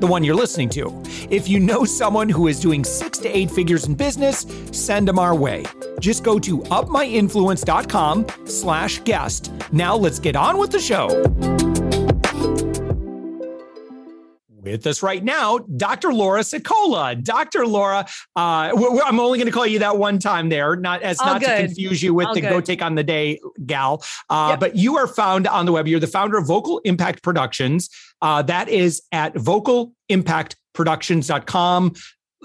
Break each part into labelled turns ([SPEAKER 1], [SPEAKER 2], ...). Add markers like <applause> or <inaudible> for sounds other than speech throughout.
[SPEAKER 1] the one you're listening to. If you know someone who is doing six to eight figures in business, send them our way. Just go to upmyinfluence.com slash guest. Now let's get on with the show. With us right now, Dr. Laura Sicola. Dr. Laura, uh, I'm only going to call you that one time there, not as All not good. to confuse you with All the good. Go Take on the Day gal. Uh, yep. But you are found on the web. You're the founder of Vocal Impact Productions. Uh, that is at vocalimpactproductions.com.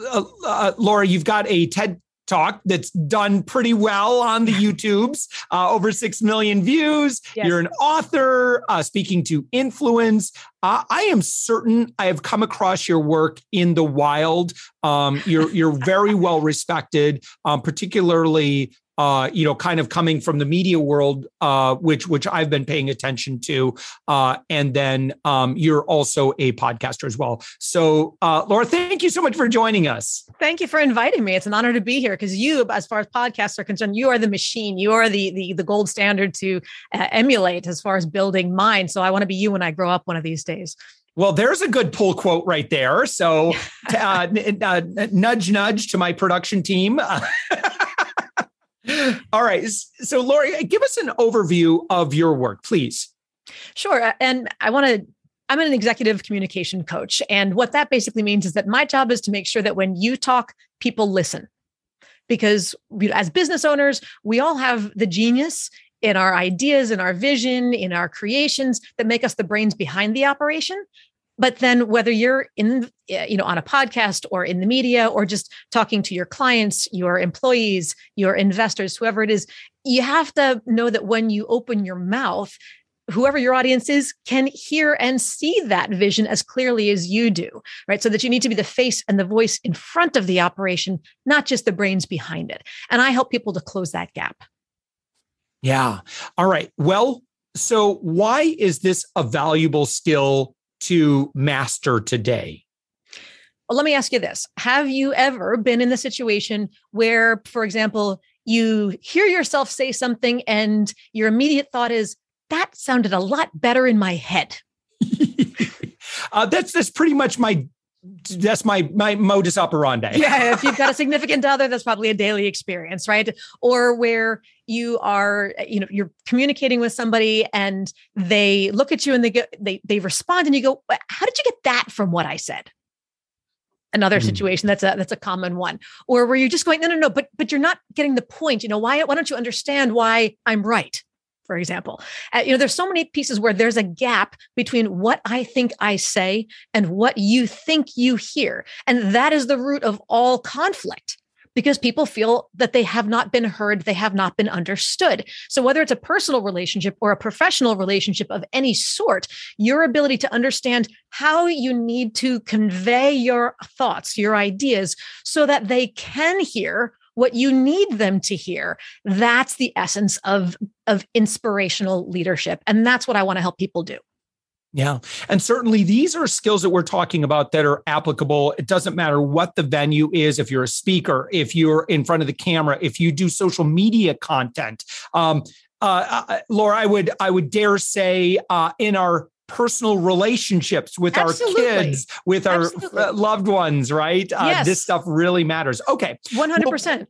[SPEAKER 1] Uh, uh, Laura, you've got a TED talk that's done pretty well on the <laughs> YouTubes, uh, over 6 million views. Yes. You're an author uh, speaking to influence. Uh, I am certain I have come across your work in the wild. Um, you're, you're very <laughs> well respected, um, particularly uh, you know, kind of coming from the media world, uh, which which I've been paying attention to, uh, and then um, you're also a podcaster as well. So, uh, Laura, thank you so much for joining us.
[SPEAKER 2] Thank you for inviting me. It's an honor to be here because you, as far as podcasts are concerned, you are the machine. You are the the, the gold standard to uh, emulate as far as building mine. So, I want to be you when I grow up one of these days.
[SPEAKER 1] Well, there's a good pull quote right there. So, <laughs> uh, uh, nudge, nudge to my production team. <laughs> <gasps> All right. So, Lori, give us an overview of your work, please.
[SPEAKER 2] Sure. Uh, and I want to I'm an executive communication coach. And what that basically means is that my job is to make sure that when you talk, people listen. Because we, as business owners, we all have the genius in our ideas, in our vision, in our creations that make us the brains behind the operation but then whether you're in eh, you know on a podcast or in the media or just talking to your clients your employees your investors whoever it is you have to know that when you open your mouth whoever your audience is can hear and see that vision as clearly as you do right? So that you need to be the face and the voice in front of the operation not just the brains behind it. And i help people to close that gap.
[SPEAKER 1] Yeah. All right. Well so why is this a valuable skill to master today?
[SPEAKER 2] Well, let me ask you this Have you ever been in the situation where, for example, you hear yourself say something and your immediate thought is, that sounded a lot better in my head? <laughs>
[SPEAKER 1] uh, that's that's pretty much my that's my my modus operandi. <laughs>
[SPEAKER 2] yeah, if you've got a significant other, that's probably a daily experience, right? Or where you are, you know, you're communicating with somebody and they look at you and they go, they they respond, and you go, "How did you get that from what I said?" Another mm-hmm. situation that's a that's a common one, or where you're just going, "No, no, no," but but you're not getting the point. You know, why why don't you understand why I'm right? For example. Uh, you know, there's so many pieces where there's a gap between what I think I say and what you think you hear. And that is the root of all conflict because people feel that they have not been heard, they have not been understood. So, whether it's a personal relationship or a professional relationship of any sort, your ability to understand how you need to convey your thoughts, your ideas, so that they can hear what you need them to hear that's the essence of of inspirational leadership and that's what i want to help people do
[SPEAKER 1] yeah. And certainly these are skills that we're talking about that are applicable. It doesn't matter what the venue is, if you're a speaker, if you're in front of the camera, if you do social media content. Um, uh, uh Laura, I would I would dare say uh, in our personal relationships with Absolutely. our kids, with our uh, loved ones, right? Uh, yes. This stuff really matters. Okay.
[SPEAKER 2] 100%. Well,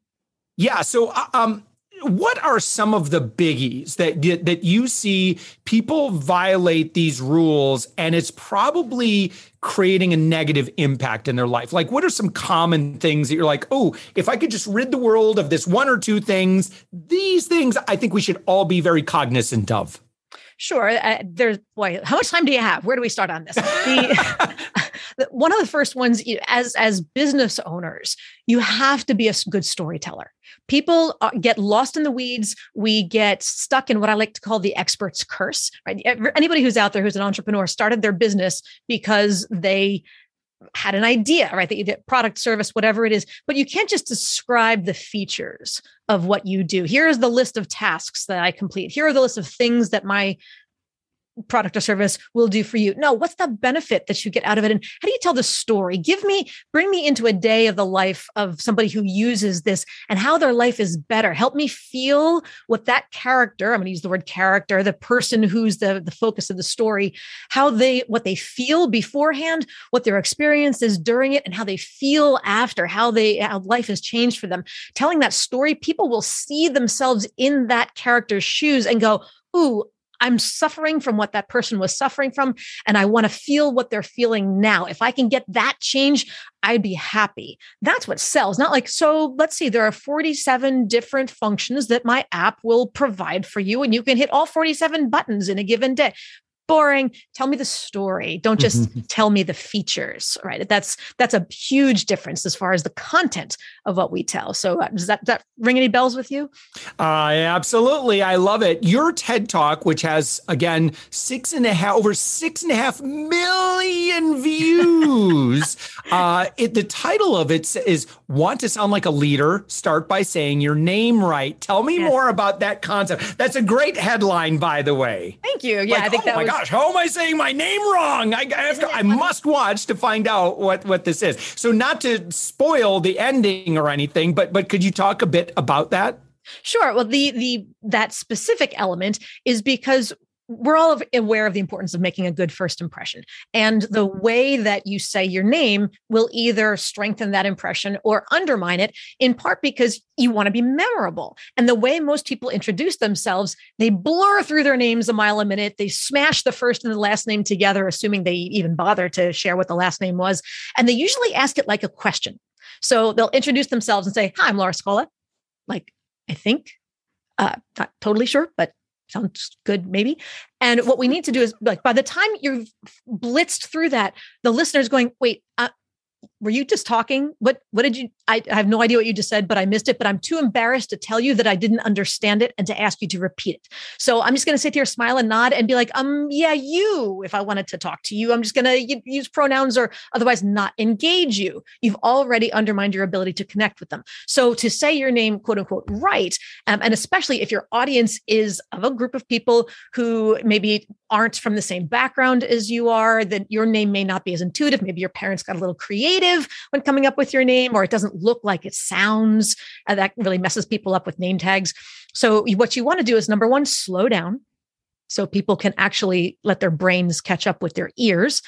[SPEAKER 1] yeah. So, uh, um, what are some of the biggies that that you see people violate these rules and it's probably creating a negative impact in their life like what are some common things that you're like oh if i could just rid the world of this one or two things these things i think we should all be very cognizant of
[SPEAKER 2] Sure. Uh, there's boy, how much time do you have? Where do we start on this? The, <laughs> one of the first ones, as as business owners, you have to be a good storyteller. People uh, get lost in the weeds. We get stuck in what I like to call the expert's curse. Right? Anybody who's out there who's an entrepreneur started their business because they had an idea, right? That you did product, service, whatever it is, but you can't just describe the features of what you do. Here is the list of tasks that I complete. Here are the list of things that my product or service will do for you. No, what's the benefit that you get out of it? And how do you tell the story? Give me, bring me into a day of the life of somebody who uses this and how their life is better. Help me feel what that character, I'm going to use the word character, the person who's the, the focus of the story, how they, what they feel beforehand, what their experience is during it, and how they feel after, how they, how life has changed for them. Telling that story, people will see themselves in that character's shoes and go, Ooh, I'm suffering from what that person was suffering from, and I want to feel what they're feeling now. If I can get that change, I'd be happy. That's what sells. Not like, so let's see, there are 47 different functions that my app will provide for you, and you can hit all 47 buttons in a given day boring. Tell me the story. Don't just tell me the features right? That's that's a huge difference as far as the content of what we tell. So uh, does that, does that ring any bells with you?
[SPEAKER 1] Uh, absolutely. I love it. Your ted talk which has again six and a half over six and a half million views <laughs> uh, it, the title of it is want to sound like a leader? Start by saying your name right. Tell me yes. more about that concept. That's a great headline by the way.
[SPEAKER 2] Thank you. Yeah
[SPEAKER 1] like,
[SPEAKER 2] i think
[SPEAKER 1] oh
[SPEAKER 2] that was
[SPEAKER 1] gosh, how am I saying my name wrong? I, I to, I must watch to find out what what this is. So not to spoil the ending or anything, but but could you talk a bit about that?
[SPEAKER 2] Sure. Well, the the that specific element is because we're all aware of the importance of making a good first impression. And the way that you say your name will either strengthen that impression or undermine it, in part because you want to be memorable. And the way most people introduce themselves, they blur through their names a mile a minute. They smash the first and the last name together, assuming they even bother to share what the last name was. And they usually ask it like a question. So they'll introduce themselves and say, Hi, I'm Laura Scola. Like, I think, uh, not totally sure, but sounds good maybe. And what we need to do is like by the time you've blitzed through that the listener's going wait uh, were you just talking? What what did you I, I, have no idea what you just said, but I missed it. But I'm too embarrassed to tell you that I didn't understand it and to ask you to repeat it. So I'm just gonna sit here, smile and nod and be like, um, yeah, you, if I wanted to talk to you, I'm just gonna use pronouns or otherwise not engage you. You've already undermined your ability to connect with them. So to say your name, quote unquote, right, um, and especially if your audience is of a group of people who maybe aren't from the same background as you are, that your name may not be as intuitive. Maybe your parents got a little creative when coming up with your name, or it doesn't look like it sounds. That really messes people up with name tags. So, what you want to do is number one, slow down so people can actually let their brains catch up with their ears.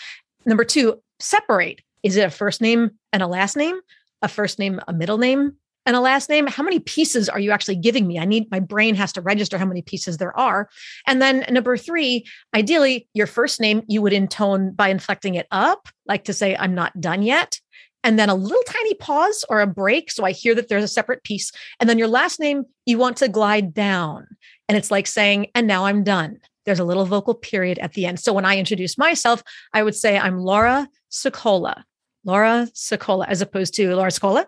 [SPEAKER 2] Number two, separate. Is it a first name and a last name? A first name, a middle name, and a last name how many pieces are you actually giving me i need my brain has to register how many pieces there are and then number three ideally your first name you would intone by inflecting it up like to say i'm not done yet and then a little tiny pause or a break so i hear that there's a separate piece and then your last name you want to glide down and it's like saying and now i'm done there's a little vocal period at the end so when i introduce myself i would say i'm laura Sicola. laura Sicola, as opposed to laura Scola.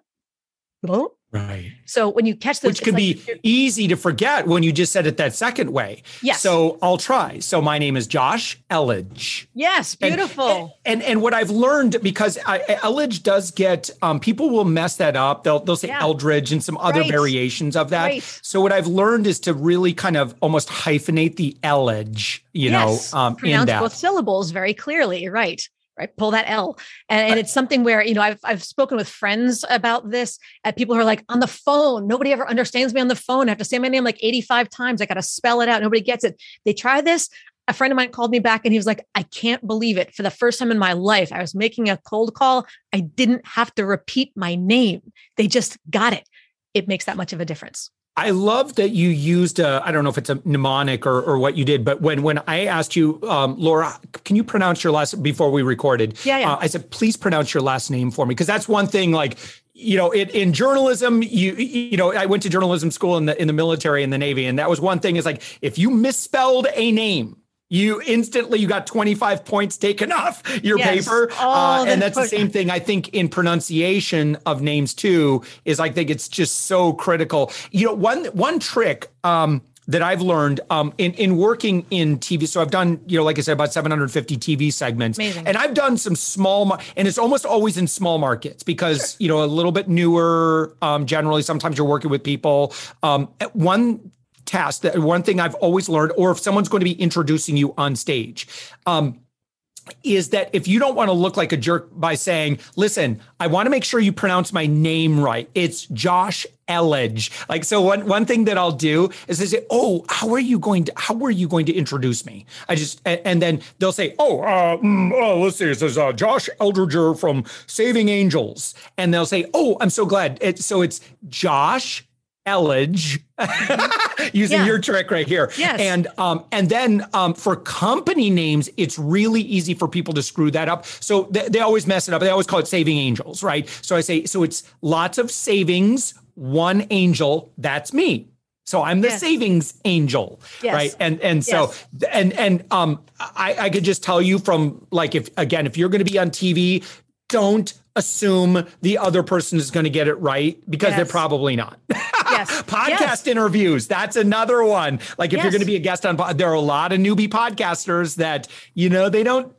[SPEAKER 2] Hello?
[SPEAKER 1] Right.
[SPEAKER 2] So when you catch those,
[SPEAKER 1] which could like be easy to forget when you just said it that second way.
[SPEAKER 2] Yes.
[SPEAKER 1] So I'll try. So my name is Josh Elledge.
[SPEAKER 2] Yes, beautiful.
[SPEAKER 1] And and, and what I've learned because I, Elledge does get um, people will mess that up. They'll they'll say yeah. Eldridge and some other right. variations of that. Right. So what I've learned is to really kind of almost hyphenate the Elledge. You yes. know, um,
[SPEAKER 2] pronounce both syllables very clearly. Right right? Pull that l. And, and, it's something where you know I've, I've spoken with friends about this at people who are like on the phone. Nobody ever understands me on the phone. I have to say my name like 85 times. I got to spell it out. Nobody gets it. They try this. A friend of mine called me back and he was like i can't believe it. For the first time in my life i was making a cold call. I didn't have to repeat my name. They just got it. It makes that much of a difference
[SPEAKER 1] I love that you used I don't know if it's a mnemonic or, or what you did, but when when I asked you, um, Laura, can you pronounce your last before we recorded?
[SPEAKER 2] Yeah, yeah. Uh,
[SPEAKER 1] I said, please pronounce your last name for me because that's one thing. Like you know, it, in journalism, you you know, I went to journalism school in the in the military in the Navy, and that was one thing is like if you misspelled a name, you instantly you got 25 points taken off your yes. paper uh, and that's the same thing i think in pronunciation of names too is i think it's just so critical you know one one trick um, that I've learned um, in in working in TV. So I've done, you know, like I said, about 750 TV segments,
[SPEAKER 2] Amazing.
[SPEAKER 1] and I've done some small, and it's almost always in small markets because sure. you know a little bit newer. Um, generally, sometimes you're working with people. Um, one task that one thing I've always learned, or if someone's going to be introducing you on stage. Um, is that if you don't want to look like a jerk by saying, listen, I want to make sure you pronounce my name right. It's Josh Elledge. Like, so one, one thing that I'll do is they say, Oh, how are you going to, how are you going to introduce me? I just, and, and then they'll say, Oh, uh, mm, oh, let's see. This is uh, Josh Eldridger from Saving Angels. And they'll say, Oh, I'm so glad. It, so it's Josh Elledge <laughs> using yeah. your trick right here.
[SPEAKER 2] Yes.
[SPEAKER 1] And um, and then um, for company names, it's really easy for people to screw that up. So they, they always mess it up. They always call it saving angels, right? So I say, so it's lots of savings, one angel, that's me. So I'm the yes. savings angel, yes. right? And and so yes. and and um I, I could just tell you from like if again if you're going to be on TV, don't assume the other person is going to get it right because they're probably not. <laughs> Yes. <laughs> Podcast yes. interviews. That's another one. Like if yes. you're going to be a guest on, there are a lot of newbie podcasters that, you know, they don't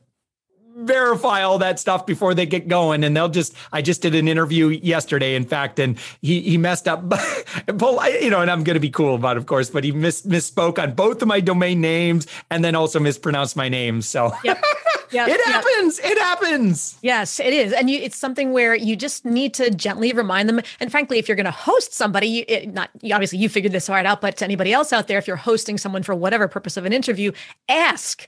[SPEAKER 1] verify all that stuff before they get going and they'll just i just did an interview yesterday in fact and he he messed up <laughs> you know and i'm going to be cool about it, of course but he miss, misspoke on both of my domain names and then also mispronounced my name so
[SPEAKER 2] yep. <laughs>
[SPEAKER 1] Yep, it happens. Yep. It happens.
[SPEAKER 2] Yes, it is, and you, it's something where you just need to gently remind them. And frankly, if you're going to host somebody, it, not obviously you figured this part out, but to anybody else out there, if you're hosting someone for whatever purpose of an interview, ask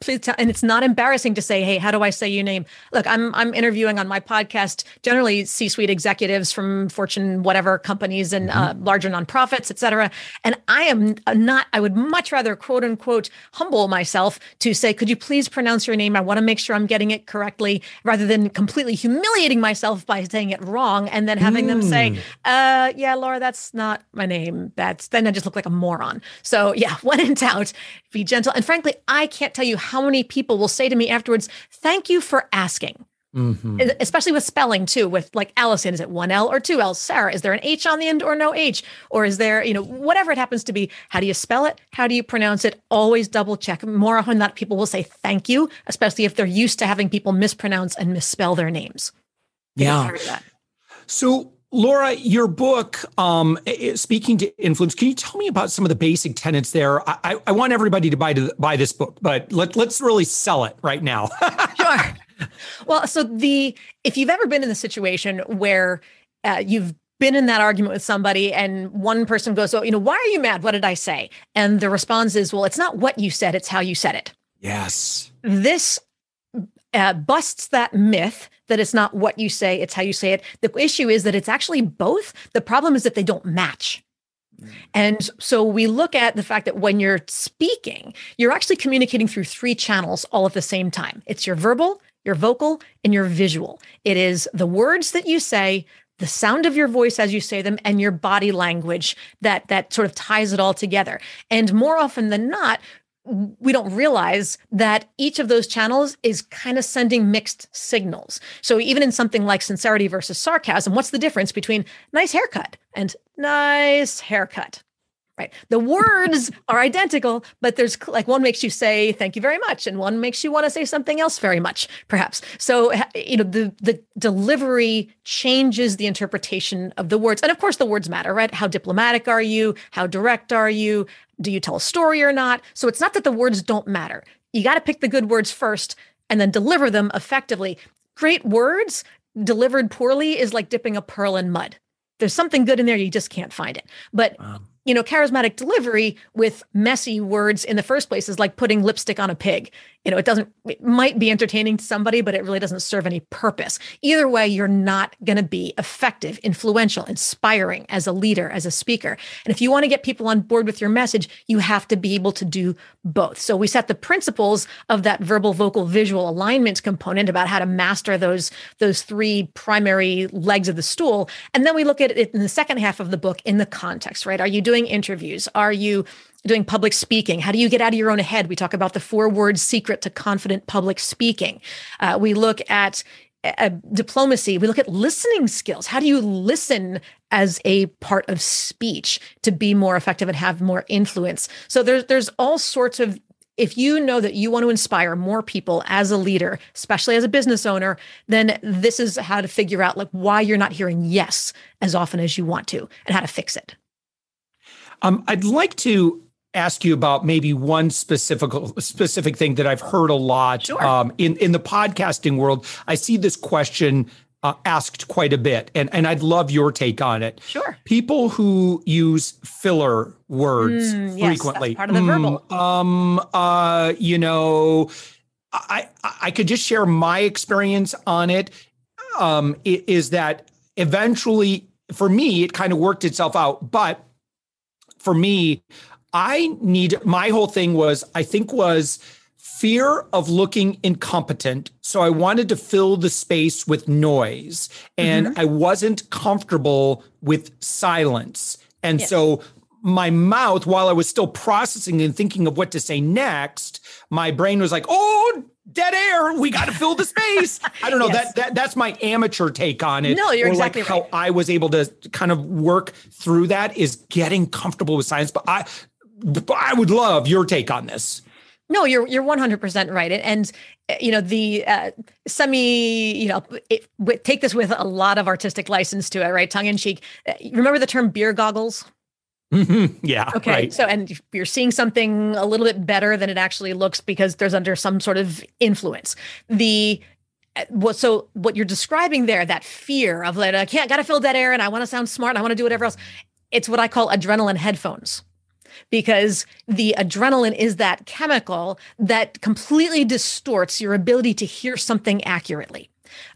[SPEAKER 2] please tell, and it's not embarrassing to say, "Hey, how do I say your name?" Look, I'm I'm interviewing on my podcast generally C-suite executives from Fortune whatever companies and uh, mm-hmm. uh, larger nonprofits, et cetera. And I am not. I would much rather quote unquote humble myself to say, "Could you please pronounce your name? I want to make sure I'm getting it correctly," rather than completely humiliating myself by saying it wrong and then having mm. them say, mm. uh, "Yeah, Laura, that's not my name." That's then I just look like a moron. So yeah, <laughs> when in doubt, be gentle. And frankly, I can't tell you how many people will say to me afterwards, thank you for asking. Mm-hmm. Especially with spelling too, with like Allison, is it one L or two L? Sarah, is there an H on the end or no H? Or is there, you know, whatever it happens to be, how do you spell it? How do you pronounce it? Always double check. More often than not, people will say thank you, especially if they're used to having people mispronounce and misspell their names.
[SPEAKER 1] Yeah. So Laura, your book, um, speaking to influence, can you tell me about some of the basic tenets there? I, I want everybody to buy to buy this book, but let, let's really sell it right now. <laughs>
[SPEAKER 2] sure. Well, so the if you've ever been in the situation where uh, you've been in that argument with somebody and one person goes, "Oh, you know, why are you mad? What did I say?" And the response is, "Well, it's not what you said; it's how you said it."
[SPEAKER 1] Yes.
[SPEAKER 2] This uh, busts that myth that it's not what you say, it's how you say it. The issue is that it's actually both. The problem is that they don't match. And so we look at the fact that when you're speaking, you're actually communicating through three channels all at the same time it's your verbal, your vocal, and your visual. It is the words that you say, the sound of your voice as you say them and your body language that that sort of ties it all together and more often than not we don't realize that each of those channels is kind of sending mixed signals. So even in something like sincerity versus sarcasm, what's the difference between nice haircut and nice haircut? Right? The words are identical, but there's like one makes you say thank you very much, and one makes you want to say something else very much, perhaps. So you know the the delivery changes the interpretation of the words, and of course the words matter, right? How diplomatic are you? How direct are you? Do you tell a story or not? So it's not that the words don't matter. You got to pick the good words first and then deliver them effectively. Great words delivered poorly is like dipping a pearl in mud. There's something good in there, you just can't find it. But you know, charismatic delivery with messy words in the first place is like putting lipstick on a pig. You know it doesn't it might be entertaining to somebody but it really doesn't serve any purpose. Either way you're not going to be effective influential inspiring as a leader as a speaker. And if you want to get people on board with your message you have to be able to do both. So we set the principles of that verbal vocal visual alignment component about how to master those those three primary legs of the stool. And then we look at it in the second half of the book in the context right? Are you doing interviews are you doing public speaking. How do you get out of your own head? We talk about the four words secret to confident public speaking. Uh, we look at uh, diplomacy, we look at listening skills. How do you listen as a part of speech to be more effective and have more influence? So there's there's all sorts of if you know that you want to inspire more people as a leader, especially as a business owner, then this is how to figure out like why you're not hearing yes as often as you want to and how to fix it.
[SPEAKER 1] Um, I'd like to ask you about maybe one specific specific thing that I've heard a lot
[SPEAKER 2] sure.
[SPEAKER 1] um, in in the podcasting world. I see this question uh, asked quite a bit, and and I'd love your take on it.
[SPEAKER 2] Sure.
[SPEAKER 1] People who use filler words
[SPEAKER 2] mm, yes,
[SPEAKER 1] frequently,
[SPEAKER 2] part of the verbal.
[SPEAKER 1] Mm, um, uh, you know, I I could just share my experience on it. Um, is that eventually for me it kind of worked itself out, but for me, I need my whole thing was I think was fear of looking incompetent. So I wanted to fill the space with noise and mm-hmm. I wasn't comfortable with silence. And yes. so my mouth, while I was still processing and thinking of what to say next, my brain was like, oh, dead air. We got to fill the space. I don't know. <laughs> yes. That that that's my amateur take on it.
[SPEAKER 2] No, you're or exactly
[SPEAKER 1] like
[SPEAKER 2] right.
[SPEAKER 1] How I was able to kind of work through that is getting comfortable with science. But I I would love your take on this.
[SPEAKER 2] No, you're you're 100% right. And you know, the uh, semi, you know, it, take this with a lot of artistic license to it, right? Tongue in cheek. Eh, remember the term beer goggles?
[SPEAKER 1] Mm-hmm. Yeah.
[SPEAKER 2] Okay.
[SPEAKER 1] Right.
[SPEAKER 2] So, and you're seeing something a little bit better than it actually looks because there's under some sort of influence. The eh, what so what you're describing there, that fear of like I can't gotta fill that air and I want to sound smart and I want to do whatever else. It's what I call adrenaline headphones because the adrenaline is that chemical that completely distorts your ability to hear something accurately.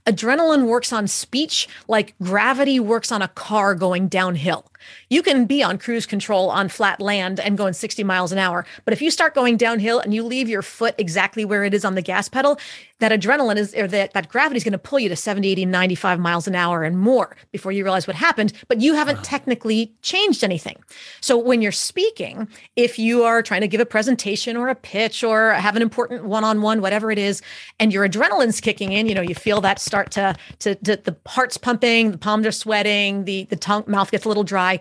[SPEAKER 2] Adrenaline works on speech like gravity works on a car going downhill. You can be on cruise control on flat land and going 60 miles an hour. But if you start going downhill and you leave your foot exactly where it is on the gas pedal, that adrenaline is, or that, that gravity is going to pull you to 70, 80, 95 miles an hour and more before you realize what happened. But you haven't technically changed anything. So when you're speaking, if you are trying to give a presentation or a pitch or have an important one on one, whatever it is, and your adrenaline's kicking in, you know, you feel that start to, to, to the heart's pumping, the palms are sweating, the, the tongue, mouth gets a little dry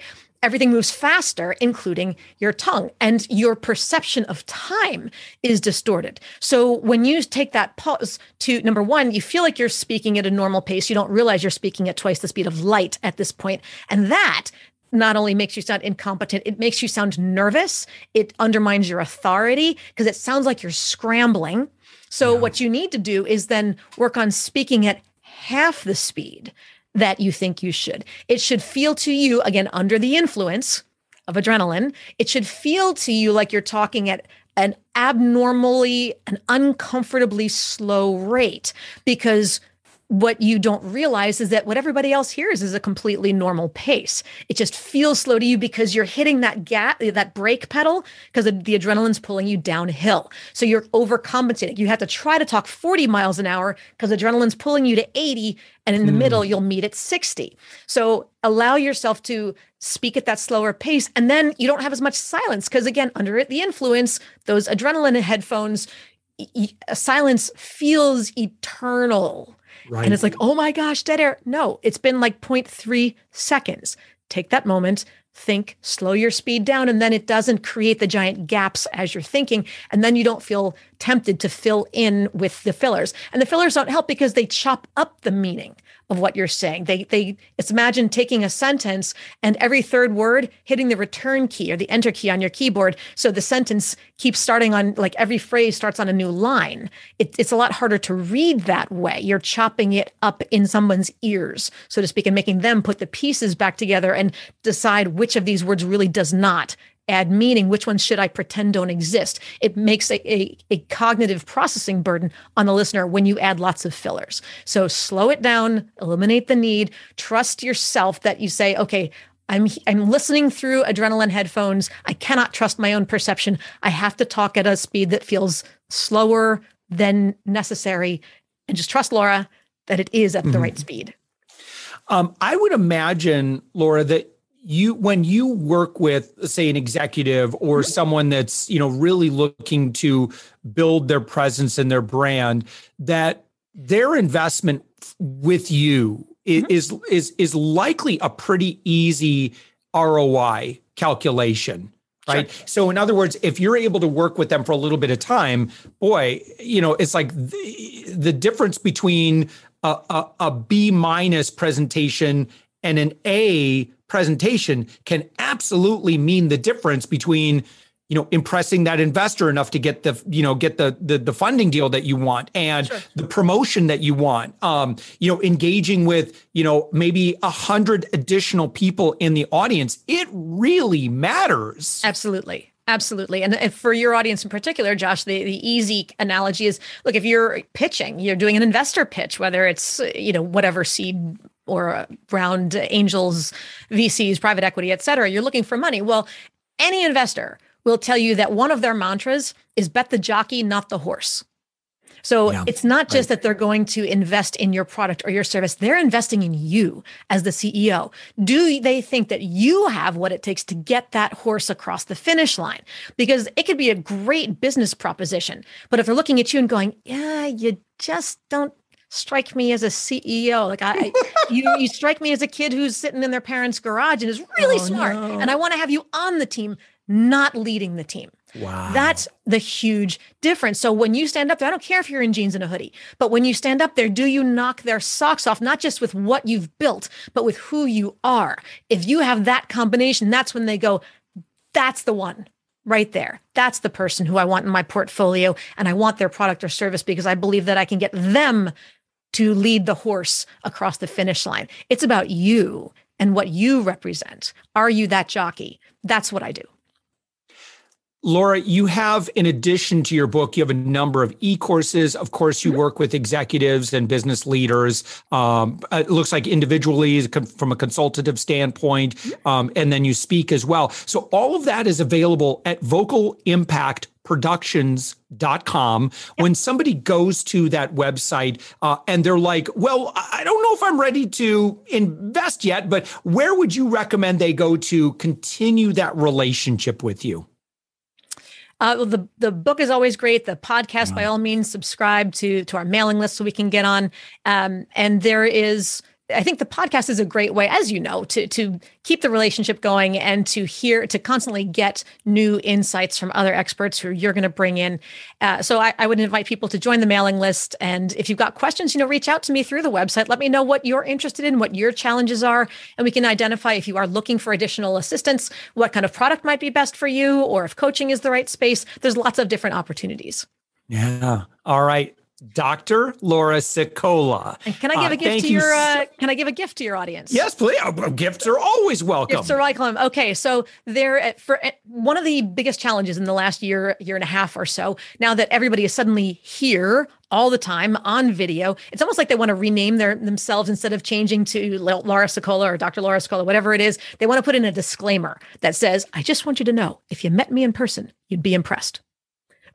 [SPEAKER 2] everything moves faster, including your tongue, and your perception of time is distorted. So when you take that pause to number one, you feel like you're speaking at a normal pace. You don't realize you're speaking at twice the speed of light at this point, and that not only makes you sound incompetent, it makes you sound nervous. It undermines your authority because it sounds like you're scrambling. So, yeah. what you need to do is then work on speaking at half the speed that you think you should. It should feel to you, again, under the influence of adrenaline, it should feel to you like you're talking at an abnormally, an uncomfortably slow rate because what you don't realize is that what everybody else hears is a completely normal pace. It just feels slow to you because you're hitting that gap, that brake pedal, because the adrenaline's pulling you downhill. So you're overcompensating. You have to try to talk 40 miles an hour because adrenaline's pulling you to 80, and in the mm. middle, you'll meet at 60. So allow yourself to speak at that slower pace, and then you don't have as much silence because, again, under the influence, those adrenaline headphones, silence feels eternal Right. And it's like, oh my gosh, dead air. No, it's been like 0.3 seconds. Take that moment, think, slow your speed down, and then it doesn't create the giant gaps as you're thinking. And then you don't feel tempted to fill in with the fillers. And the fillers don't help because they chop up the meaning of what you're saying. They they it's imagine taking a sentence and every third word hitting the return key or the enter key on your keyboard. So the sentence keeps starting on like every phrase starts on a new line. It, it's a lot harder to read that way. You're chopping it up in someone's ears, so to speak, and making them put the pieces back together and decide which of these words really does not add meaning which ones should i pretend don't exist it makes a, a, a, cognitive processing burden on the listener when you add lots of fillers so slow it down eliminate the need trust yourself that you say okay I'm I'm listening through adrenaline headphones. I cannot trust my own perception. I have to talk at a speed that feels slower than necessary, and just trust Laura that it is at mm-hmm. the right speed.
[SPEAKER 1] Um, I would imagine, Laura, that you when you work with say an executive or someone that's you know really looking to build their presence and their brand that their investment with you mm-hmm. is is is likely a pretty easy ROI calculation right sure. so in other words if you're able to work with them for a little bit of time boy you know it's like the, the difference between a, a, a b minus presentation and an a presentation can absolutely mean the difference between you know impressing that investor enough to get the you know get the the, the funding deal that you want and sure. the promotion that you want um you know engaging with you know maybe a hundred additional people in the audience it really matters
[SPEAKER 2] absolutely Absolutely. And for your audience in particular, Josh, the, the easy analogy is look, if you're pitching, you're doing an investor pitch, whether it's, you know, whatever seed or uh, round angels, VCs, private equity, et cetera, you're looking for money. Well, any investor will tell you that one of their mantras is bet the jockey, not the horse. So yeah, it's not just right. that they're going to invest in your product or your service, they're investing in you as the CEO. Do they think that you have what it takes to get that horse across the finish line? Because it could be a great business proposition. But if they're looking at you and going, yeah, you just don't strike me as a CEO. Like I, you, <laughs> you strike me as a kid who's sitting in their parents' garage and is really oh, smart. No. And I want to have you on the team not leading the team.
[SPEAKER 1] Wow.
[SPEAKER 2] That's the huge difference. So when you stand up there, I don't care if you're in jeans and a hoodie, but when you stand up there, do you knock their socks off, not just with what you've built, but with who you are? If you have that combination, that's when they go, that's the one right there. That's the person who I want in my portfolio. And I want their product or service because I believe that I can get them to lead the horse across the finish line. It's about you and what you represent. Are you that jockey? That's what I do.
[SPEAKER 1] Laura, you have, in addition to your book, you have a number of e courses. Of course, you work with executives and business leaders. Um, it looks like individually from a consultative standpoint, um, and then you speak as well. So, all of that is available at Vocal Impact productions.com when somebody goes to that website uh, and they're like well i don't know if i'm ready to invest yet but where would you recommend they go to continue that relationship with you
[SPEAKER 2] uh, the the book is always great. The podcast, wow. by all means, subscribe to to our mailing list so we can get on. Um, and there is I think the podcast is a great way, as you know, to to keep the relationship going and to hear to constantly get new insights from other experts who you're going to bring in. Uh, so I, I, would invite people to join the mailing list, and if you've got questions, you know, reach out to me through the website. Let me know what you're interested in, what your challenges are, and we can identify if you are looking for additional assistance, what kind of product might be best for you, or if coaching is the right space. There's lots of different opportunities.
[SPEAKER 1] Yeah. All right. Dr. Laura Sicola.
[SPEAKER 2] And can I give uh, a gift to your? You uh, can I give a gift to your audience?
[SPEAKER 1] Yes, please. Uh, gifts are always welcome.
[SPEAKER 2] Gifts are welcome. Okay, so there for one of the biggest challenges in the last year, year and a half or so. Now that everybody is suddenly here all the time on video, it's almost like they want to rename their themselves instead of changing to Laura Sicola or Dr. Laura Sicola, whatever it is. They want to put in a disclaimer that says, "I just want you to know, if you met me in person, you'd be impressed."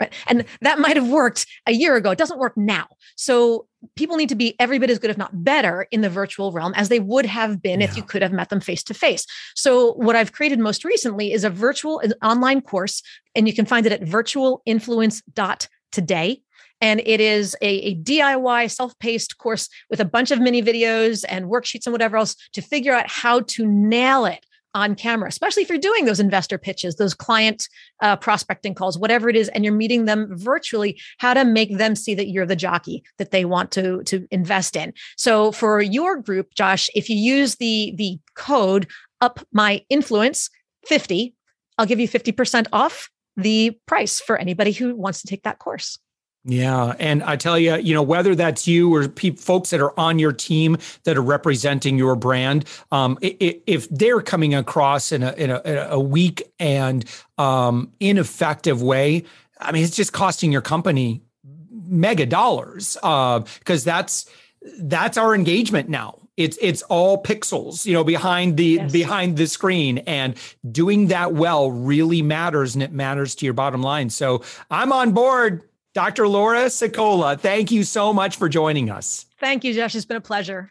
[SPEAKER 2] Right. And that might have worked a year ago. It doesn't work now. So people need to be every bit as good, if not better, in the virtual realm as they would have been yeah. if you could have met them face to face. So what I've created most recently is a virtual an online course, and you can find it at virtualinfluence.today. And it is a, a DIY self-paced course with a bunch of mini videos and worksheets and whatever else to figure out how to nail it on camera, especially if you're doing those investor pitches, those client uh, prospecting calls, whatever it is, and you're meeting them virtually, how to make them see that you're the jockey that they want to, to invest in. So for your group, Josh, if you use the, the code up my influence 50, I'll give you 50% off the price for anybody who wants to take that course.
[SPEAKER 1] Yeah. And I tell you, you know, whether that's you or pe- folks that are on your team that are representing your brand, um, if they're coming across in a, in a, in a weak and um, ineffective way, I mean, it's just costing your company mega dollars because uh, that's that's our engagement now it's it's all pixels you know behind the yes. behind the screen and doing that well really matters and it matters to your bottom line so i'm on board Dr. Laura Sicola, thank you so much for joining us.
[SPEAKER 2] Thank you, Josh. It's been a pleasure.